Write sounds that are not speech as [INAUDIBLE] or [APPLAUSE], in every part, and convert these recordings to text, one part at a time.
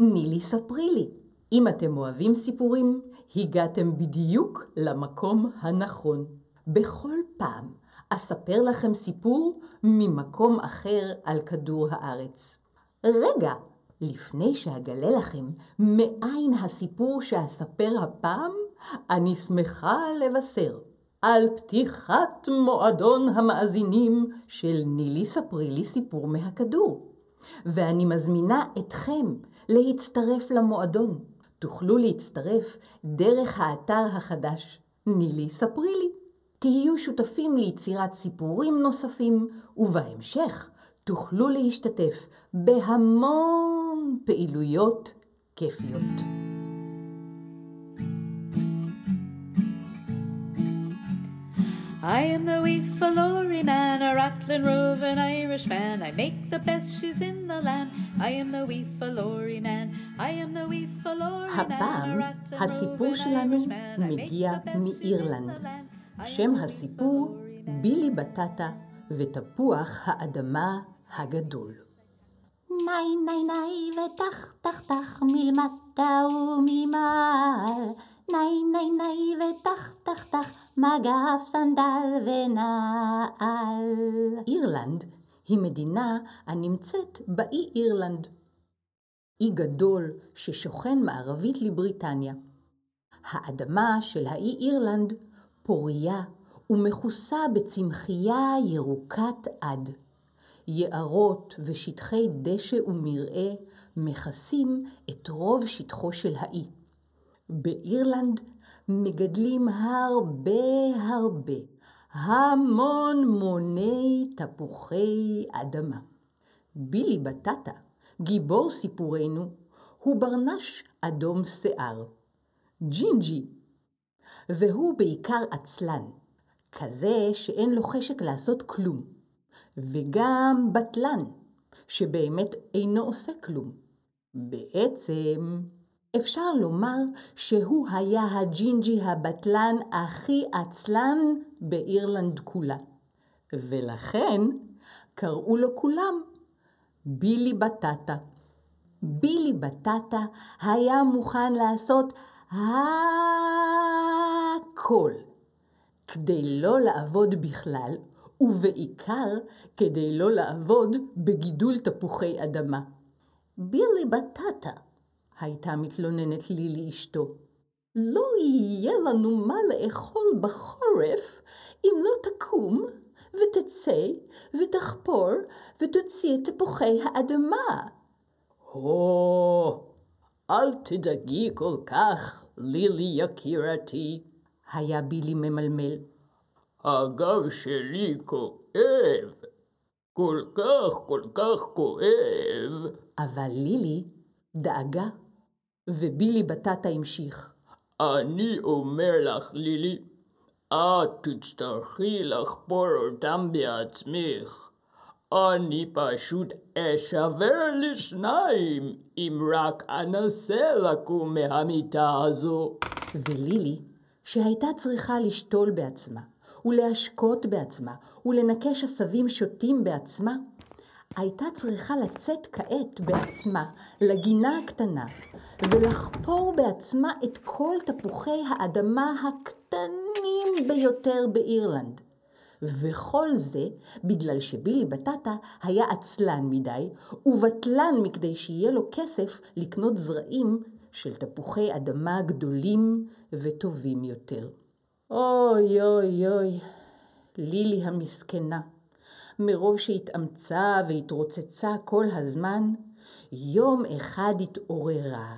נילי ספרי לי. אם אתם אוהבים סיפורים, הגעתם בדיוק למקום הנכון. בכל פעם אספר לכם סיפור ממקום אחר על כדור הארץ. רגע, לפני שאגלה לכם מאין הסיפור שאספר הפעם, אני שמחה לבשר על פתיחת מועדון המאזינים של נילי ספרי לי סיפור מהכדור. ואני מזמינה אתכם להצטרף למועדון. תוכלו להצטרף דרך האתר החדש נילי ספרי לי. תהיו שותפים ליצירת סיפורים נוספים, ובהמשך תוכלו להשתתף בהמון פעילויות כיפיות. I am the wee Fallory man, a rattling roving Irishman. I make the best shoes in the land. I am the wee Fallory man. I am the wee Fallory man. הפעם הסיפור שלנו מגיע מאירלנד. שם הסיפור בילי בטטה ותפוח האדמה הגדול. ניי ניי ניי ותח תח תח מלמטה וממעל ניי ניי ניי ותח תח תח מגף סנדל ונעל. אירלנד היא מדינה הנמצאת באי אירלנד. אי גדול ששוכן מערבית לבריטניה. האדמה של האי אירלנד פוריה ומכוסה בצמחייה ירוקת עד. יערות ושטחי דשא ומרעה מכסים את רוב שטחו של האי. באירלנד מגדלים הרבה הרבה, המון מוני תפוחי אדמה. בילי בטטה, גיבור סיפורנו, הוא ברנש אדום שיער. ג'ינג'י, והוא בעיקר עצלן, כזה שאין לו חשק לעשות כלום, וגם בטלן, שבאמת אינו עושה כלום. בעצם, אפשר לומר שהוא היה הג'ינג'י הבטלן הכי עצלן באירלנד כולה. ולכן קראו לו כולם בילי בטטה. בילי בטטה היה מוכן לעשות הכל כדי לא לעבוד בכלל, ובעיקר כדי לא לעבוד בגידול תפוחי אדמה. בילי בטטה, הייתה מתלוננת לי לאשתו, לא יהיה לנו מה לאכול בחורף אם לא תקום ותצא ותחפור ותוציא את תפוחי האדמה. הו, אל תדאגי כל כך, לילי יקירתי. היה בילי ממלמל. הגב שלי כואב. כל כך, כל כך כואב. אבל לילי דאגה, ובילי בטטה המשיך. אני אומר לך, לילי, את תצטרכי לחפור אותם בעצמך. אני פשוט אשבר לשניים אם רק אנסה לקום מהמיטה הזו. ולילי, שהייתה צריכה לשתול בעצמה, ולהשקות בעצמה, ולנקש עשבים שוטים בעצמה, הייתה צריכה לצאת כעת בעצמה לגינה הקטנה, ולחפור בעצמה את כל תפוחי האדמה הקטנים ביותר באירלנד. וכל זה בגלל שבילי בטטה היה עצלן מדי, ובטלן מכדי שיהיה לו כסף לקנות זרעים של תפוחי אדמה גדולים וטובים יותר. אוי אוי אוי, לילי המסכנה. מרוב שהתאמצה והתרוצצה כל הזמן, יום אחד התעוררה,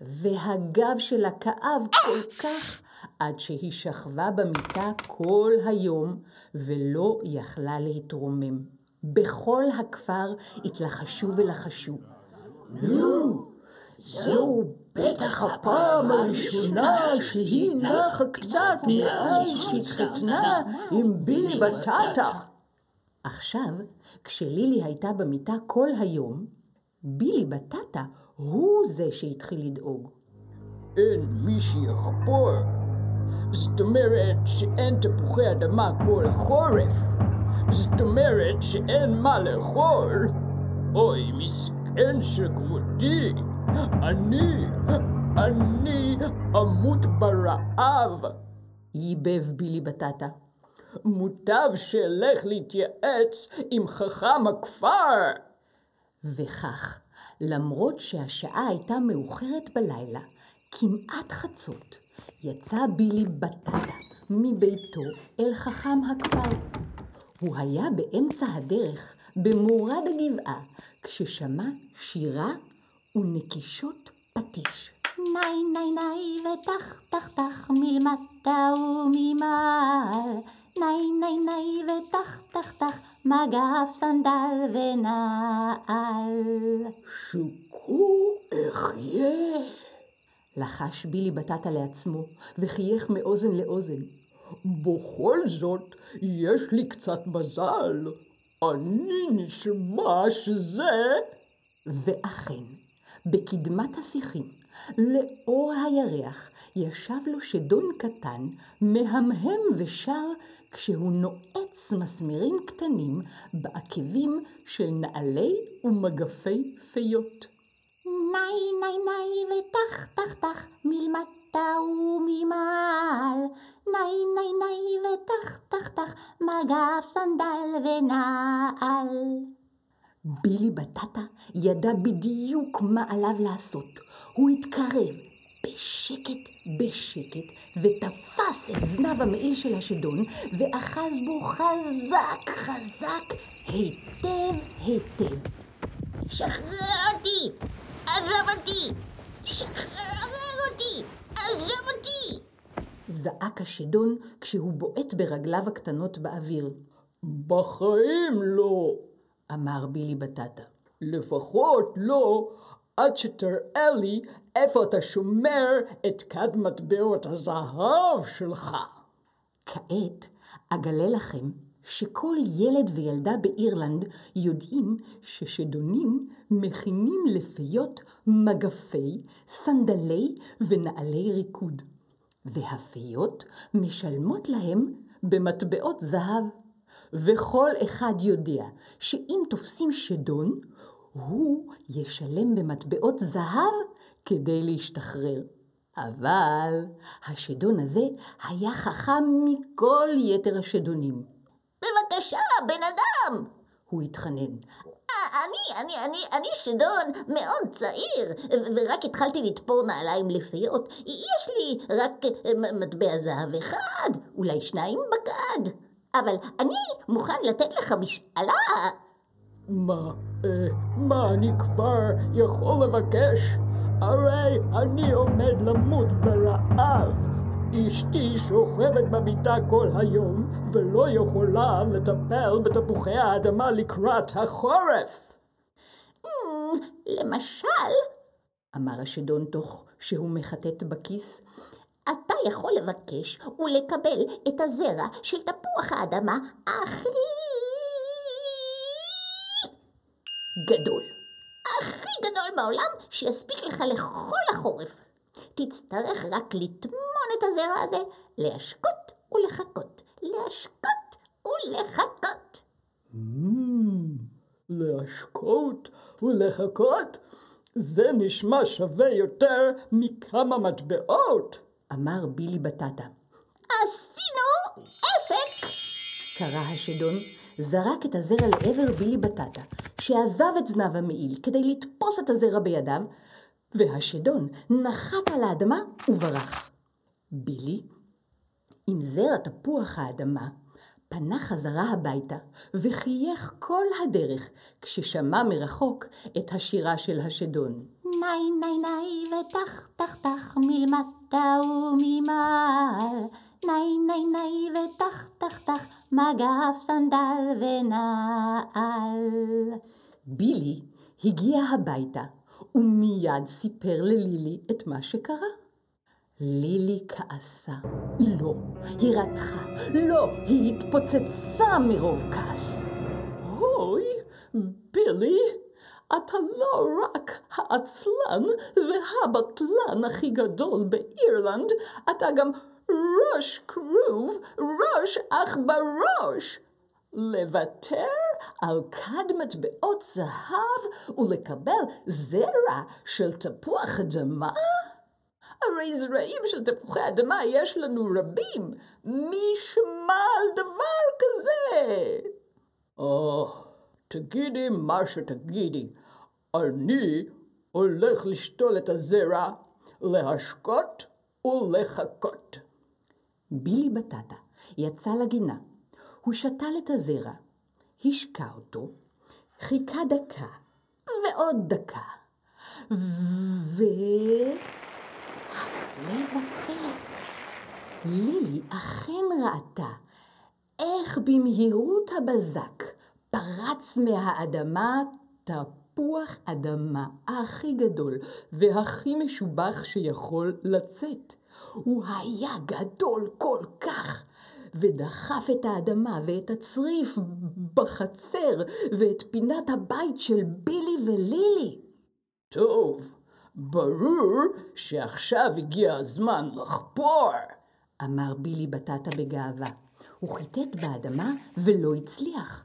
והגב שלה כאב כל כך עד שהיא שכבה במיטה כל היום ולא יכלה להתרומם. בכל הכפר התלחשו ולחשו. נו, זו בטח הפעם הראשונה שהיא נחה קצת מאז שהתחתנה עם בילי בטטה. עכשיו, כשלילי הייתה במיטה כל היום, בילי בטטה הוא זה שהתחיל לדאוג. אין מי שיחפור. זאת אומרת שאין תפוחי אדמה כל החורף. זאת אומרת שאין מה לאכול. אוי, מסכן שכמותי. אני, אני אמות ברעב. ייבב בילי בטטה. מוטב שאלך להתייעץ עם חכם הכפר. וכך, למרות שהשעה הייתה מאוחרת בלילה, כמעט חצות, יצא בילי בטטה מביתו אל חכם הכפר. הוא היה באמצע הדרך, במורד הגבעה, כששמע שירה ונקישות פטיש. ניי ניי ניי ותח תח תח מלמטה וממעל ניי ניי ניי ותח תח תח מגף סנדל ונעל שוקו אחיה. לחש בילי בטטה לעצמו, וחייך מאוזן לאוזן. בכל זאת, יש לי קצת מזל. אני נשמע שזה... ואכן, בקדמת השיחים, לאור הירח, ישב לו שדון קטן, מהמהם ושר, כשהוא נועץ מסמרים קטנים בעקבים של נעלי ומגפי פיות. ניי ניי ניי ותח תח תח מלמטה וממעל ניי ניי ניי ותח תח תח מגף סנדל ונעל בילי בטטה ידע בדיוק מה עליו לעשות. הוא התקרב בשקט בשקט ותפס את זנב המעיל של השדון ואחז בו חזק חזק היטב היטב. שחרר אותי! עזוב אותי! שחרר אותי! עזוב אותי! זעק השדון כשהוא בועט ברגליו הקטנות באוויר. בחיים לא. אמר בילי בטטה. לפחות לא עד שתראה לי איפה אתה שומר את כד מטבעות הזהב שלך. כעת אגלה לכם שכל ילד וילדה באירלנד יודעים ששדונים מכינים לפיות מגפי, סנדלי ונעלי ריקוד. והפיות משלמות להם במטבעות זהב. וכל אחד יודע שאם תופסים שדון, הוא ישלם במטבעות זהב כדי להשתחרר. אבל השדון הזה היה חכם מכל יתר השדונים. בבקשה, בן אדם! הוא התחנן. אני, אני, אני, אני שדון מאוד צעיר, ורק התחלתי לתפור נעליים לפיות. יש לי רק אה, מטבע זהב אחד, אולי שניים בכד. אבל אני מוכן לתת לך משאלה. מה, אה, מה אני כבר יכול לבקש? הרי אני עומד למות ברעב. אשתי שוכבת במיטה כל היום, ולא יכולה לטפל בתפוחי האדמה לקראת החורף. Hmm, למשל, אמר השדון תוך שהוא מחטט בכיס, אתה יכול לבקש ולקבל את הזרע של תפוח האדמה הכי גדול. הכי גדול בעולם שיספיק לך לכל החורף. תצטרך רק לטמון את הזרע הזה, להשקות ולחכות, להשקות ולחכות. להשקות ולחכות? זה נשמע שווה יותר מכמה מטבעות. אמר בילי בטטה. עשינו עסק! קרא השדון, זרק את הזרע לעבר בילי בטטה, שעזב את זנב המעיל כדי לתפוס את הזרע בידיו, והשדון נחת על האדמה וברח. בילי, עם זרע תפוח האדמה, פנה חזרה הביתה וחייך כל הדרך כששמע מרחוק את השירה של השדון. ניי ניי ניי ותח תח תח מלמטה וממעל ניי ניי ניי ותח תח תח מגף סנדל ונעל. בילי הגיע הביתה ומיד סיפר ללילי את מה שקרה. לילי כעסה. לא, היא רתחה. לא, היא התפוצצה מרוב כעס. אוי, בילי, אתה לא רק העצלן והבטלן הכי גדול באירלנד, אתה גם ראש כרוב, ראש אך בראש. לוותר על כד מטבעות זהב ולקבל זרע של תפוח אדמה? הרי זרעים של תפוחי אדמה יש לנו רבים. מי שמע על דבר כזה? או, תגידי מה שתגידי. אני הולך לשתול את הזרע, להשקות ולחכות. בילי בטטה יצא לגינה. הוא שתל את הזרע, השקע אותו, חיכה דקה, ועוד דקה, ו... הפלא ופלא. לילי אכן ראתה איך במהירות הבזק פרץ מהאדמה תפוח אדמה הכי גדול והכי משובח שיכול לצאת. הוא היה גדול כל כך, ודחף את האדמה ואת הצריף בחצר ואת פינת הבית של בילי ולילי. טוב, ברור שעכשיו הגיע הזמן לחפור. אמר בילי בטטה בגאווה. הוא חיטט באדמה ולא הצליח.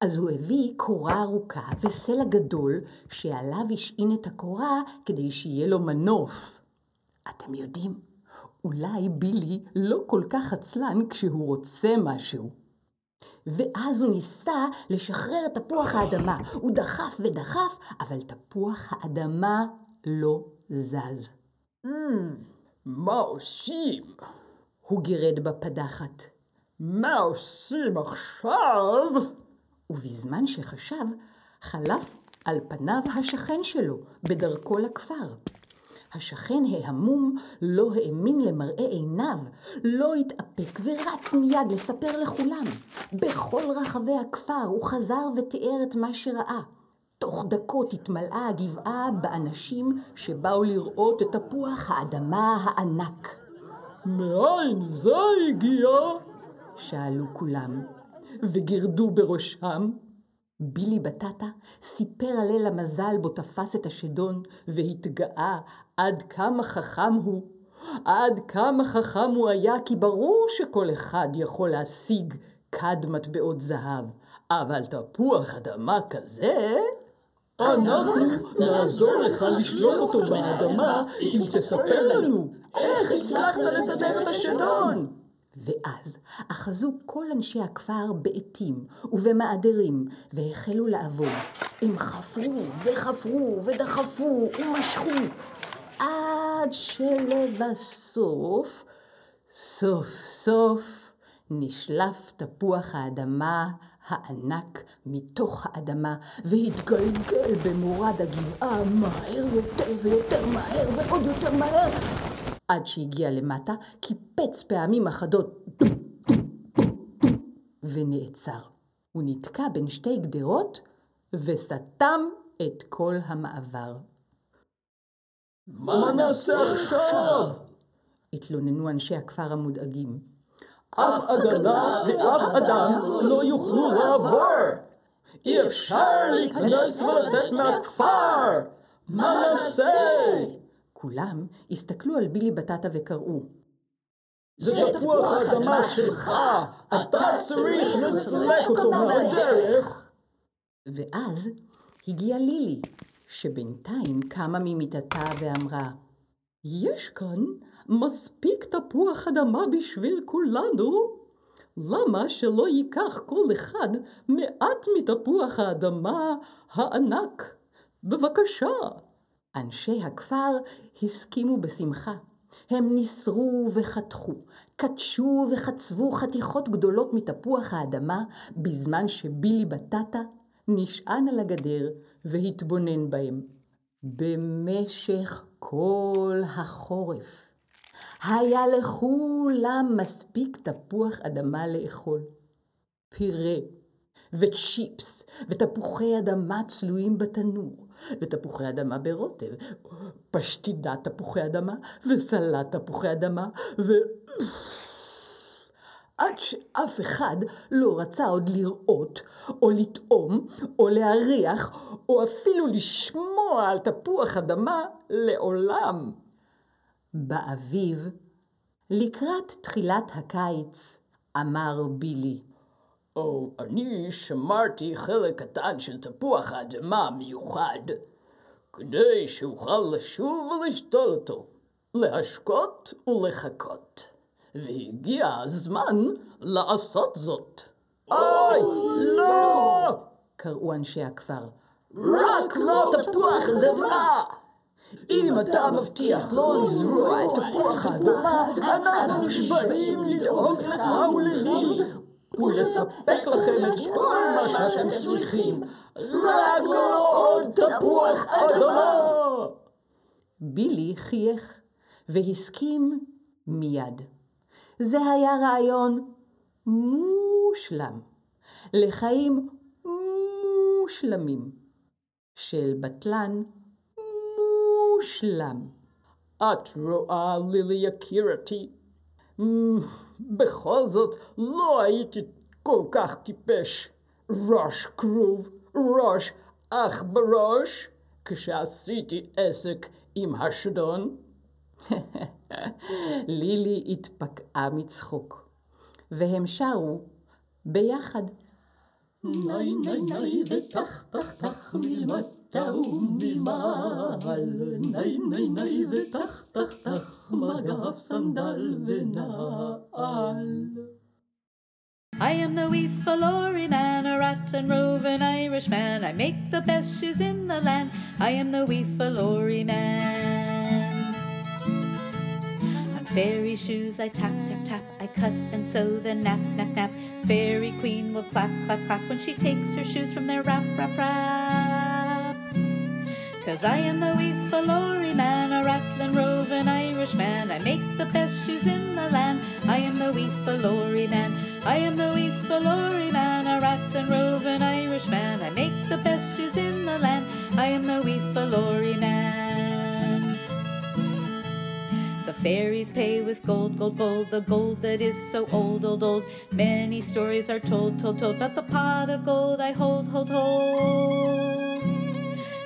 אז הוא הביא קורה ארוכה וסלע גדול שעליו השעין את הקורה כדי שיהיה לו מנוף. אתם יודעים, אולי בילי לא כל כך עצלן כשהוא רוצה משהו. ואז הוא ניסה לשחרר את תפוח האדמה. הוא דחף ודחף, אבל תפוח האדמה לא זז. Hmm, מה עושים? הוא גירד בפדחת. מה עושים עכשיו? ובזמן שחשב, חלף על פניו השכן שלו, בדרכו לכפר. השכן ההמום לא האמין למראה עיניו, לא התאפק ורץ מיד לספר לכולם. בכל רחבי הכפר הוא חזר ותיאר את מה שראה. תוך דקות התמלאה הגבעה באנשים שבאו לראות את תפוח האדמה הענק. מאין זה הגיע? שאלו כולם, וגירדו בראשם. בילי בטטה סיפר על ליל המזל בו תפס את השדון, והתגאה עד כמה חכם הוא. עד כמה חכם הוא היה, כי ברור שכל אחד יכול להשיג כד מטבעות זהב, אבל תפוח אדמה כזה... אנחנו נעזור לך לשלוף אותו באדמה אם תספר לנו איך הצלחת לסדר את השדון. ואז אחזו כל אנשי הכפר בעטים ובמעדרים, והחלו לעבוד. הם חפרו וחפרו ודחפו ומשכו, עד שלבסוף, סוף סוף, נשלף תפוח האדמה הענק מתוך האדמה, והתגלגל במורד הגבעה מהר יותר ויותר מהר ועוד יותר מהר, עד שהגיע למטה, קיפץ פעמים אחדות ונעצר. הוא נתקע בין שתי גדרות וסתם את כל המעבר. מה נעשה עכשיו? התלוננו אנשי הכפר המודאגים. אף עגלה ואף אדם לא יוכלו לעבור. אי אפשר להיכנס ולצאת מהכפר. מה נעשה? כולם הסתכלו על בילי בטטה וקראו. זה תפוח האדמה שלך, אתה צריך לסלק אותו מהדרך. ואז הגיעה לילי, שבינתיים קמה ממיטתה ואמרה, יש כאן מספיק תפוח אדמה בשביל כולנו. למה שלא ייקח כל אחד מעט מתפוח האדמה הענק? בבקשה. אנשי הכפר הסכימו בשמחה. הם ניסרו וחתכו, קדשו וחצבו חתיכות גדולות מתפוח האדמה, בזמן שבילי בטטה נשען על הגדר והתבונן בהם. במשך כל החורף היה לכולם מספיק תפוח אדמה לאכול. פירה וצ'יפס ותפוחי אדמה צלויים בתנור ותפוחי אדמה ברוטב, פשטידת תפוחי אדמה, וסלט תפוחי אדמה, ו... עד שאף אחד לא רצה עוד לראות, או לטעום, או להריח, או אפילו לשמוע על תפוח אדמה לעולם. באביב, לקראת תחילת הקיץ, אמר בילי, או, אני שמרתי חלק קטן של תפוח האדמה מיוחד, כדי שאוכל לשוב ולשתול אותו, להשקות ולחכות. והגיע הזמן לעשות זאת. אוי, לא! קראו אנשי הכפר. רק לא תפוח אדמה! אם אתה מבטיח לא לזרוע את תפוח האדמה, אנחנו נשבעים לדאוג לך וללי ולספק לכם את כל מה שאתם צריכים, רק לא עוד תפוח אדמה! בילי חייך והסכים מיד. זה היה רעיון מושלם לחיים מושלמים של בטלן מושלם. את רואה, לילי יקירתי, בכל זאת לא הייתי כל כך טיפש. ראש כרוב, ראש אך בראש, כשעשיתי עסק עם השדון. [LAUGHS] לילי התפקעה מצחוק, והם שרו ביחד. ניי ניי ניי ותח תח תח מלמטה וממעל, ניי ניי ניי ותח תח תח I am the weef, a lorryman, a rattling roving Irishman. I make the best shoes in the land. I am the weef, a lorryman. On fairy shoes I tap, tap, tap. I cut and sew, then nap, nap, nap. Fairy queen will clap, clap, clap when she takes her shoes from their rap rap rap. 'Cause I am the weef, a lorryman, a rattling roving Irishman. I make the best shoes in the land. I am the wee Fallory man. I am the wee Fallory man, a rattling roving Irishman. I make the best shoes in the land. I am the wee Fallory man. The fairies pay with gold, gold, gold, the gold that is so old, old, old. Many stories are told, told, told, but the pot of gold I hold, hold, hold.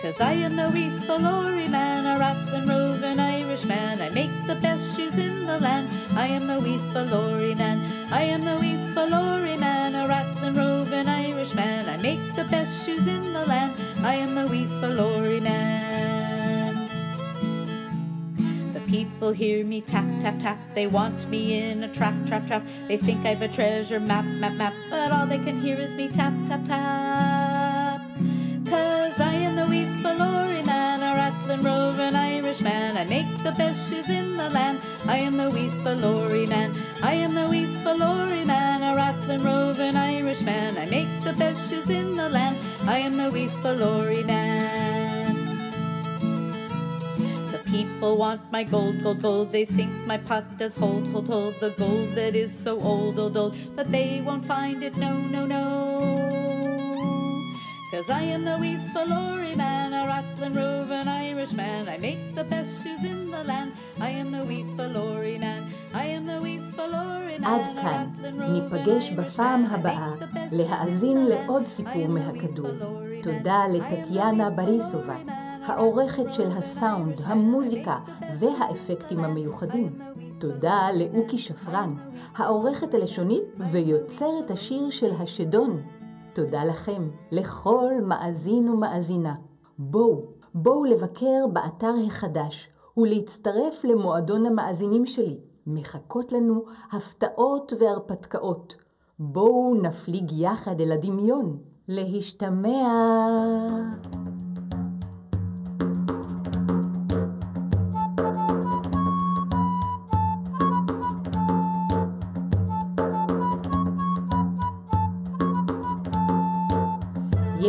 Cause I am the wee Fallory man, a rattling roving Irishman. I make the best shoes in the land. I am the wee Fallory man. I am the wee Fallory man, a rattling roving Irish man. I make the best shoes in the land. I am the wee Fallory man. The people hear me tap, tap, tap. They want me in a trap, trap, trap. They think I've a treasure map, map, map. But all they can hear is me tap, tap, tap. Cause I the best shoes in the land. I am the wee Fallory man. I am the wee Fallory man, a rattling roving Irishman. I make the best shoes in the land. I am the wee Fallory man. The people want my gold, gold, gold. They think my pot does hold, hold, hold the gold that is so old, old, old. But they won't find it, no, no, no. Cause I am the wee Fallory man, a rattling roving Irishman. I make the best shoes in the land. I am the wee Fallory man. I am the wee Fallory man. עד כאן. ניפגש בפעם הבאה להאזין לעוד סיפור מהכדור. תודה לטטיאנה בריסובה, העורכת של הסאונד, המוזיקה והאפקטים המיוחדים. תודה לאוקי שפרן, העורכת הלשונית ויוצרת השיר של השדון. תודה לכם, לכל מאזין ומאזינה. בואו, בואו לבקר באתר החדש ולהצטרף למועדון המאזינים שלי. מחכות לנו הפתעות והרפתקאות. בואו נפליג יחד אל הדמיון. להשתמע.